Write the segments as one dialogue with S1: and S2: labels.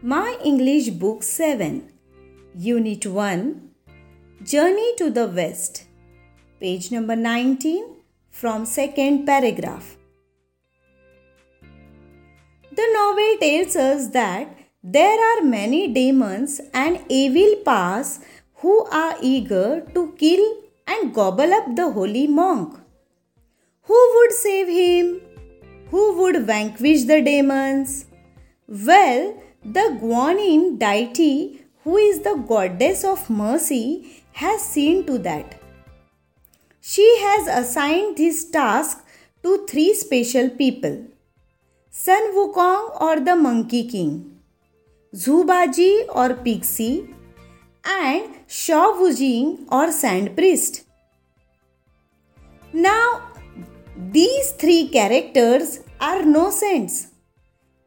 S1: My English Book 7, Unit 1 Journey to the West, page number 19 from second paragraph. The novel tells us that there are many demons and evil powers who are eager to kill and gobble up the holy monk. Who would save him? Who would vanquish the demons? Well, the Guanyin deity, who is the goddess of mercy, has seen to that. She has assigned this task to three special people Sun Wukong or the Monkey King, Zhu Bajie or Pigsy, and Sha Wujing or Sand Priest. Now, these three characters are no saints.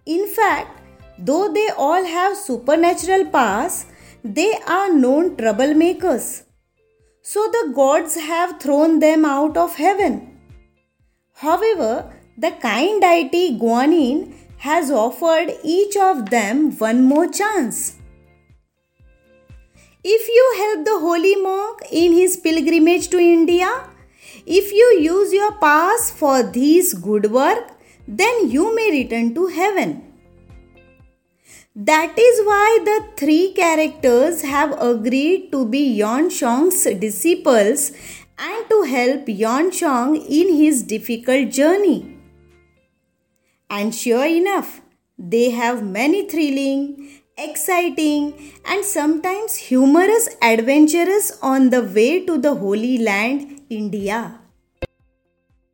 S1: In fact, Though they all have supernatural powers, they are known troublemakers. So the gods have thrown them out of heaven. However, the kind deity Guanyin has offered each of them one more chance. If you help the holy monk in his pilgrimage to India, if you use your powers for this good work, then you may return to heaven. That is why the three characters have agreed to be Xuanzang's disciples and to help Xuanzang in his difficult journey. And sure enough, they have many thrilling, exciting, and sometimes humorous adventures on the way to the Holy Land, India.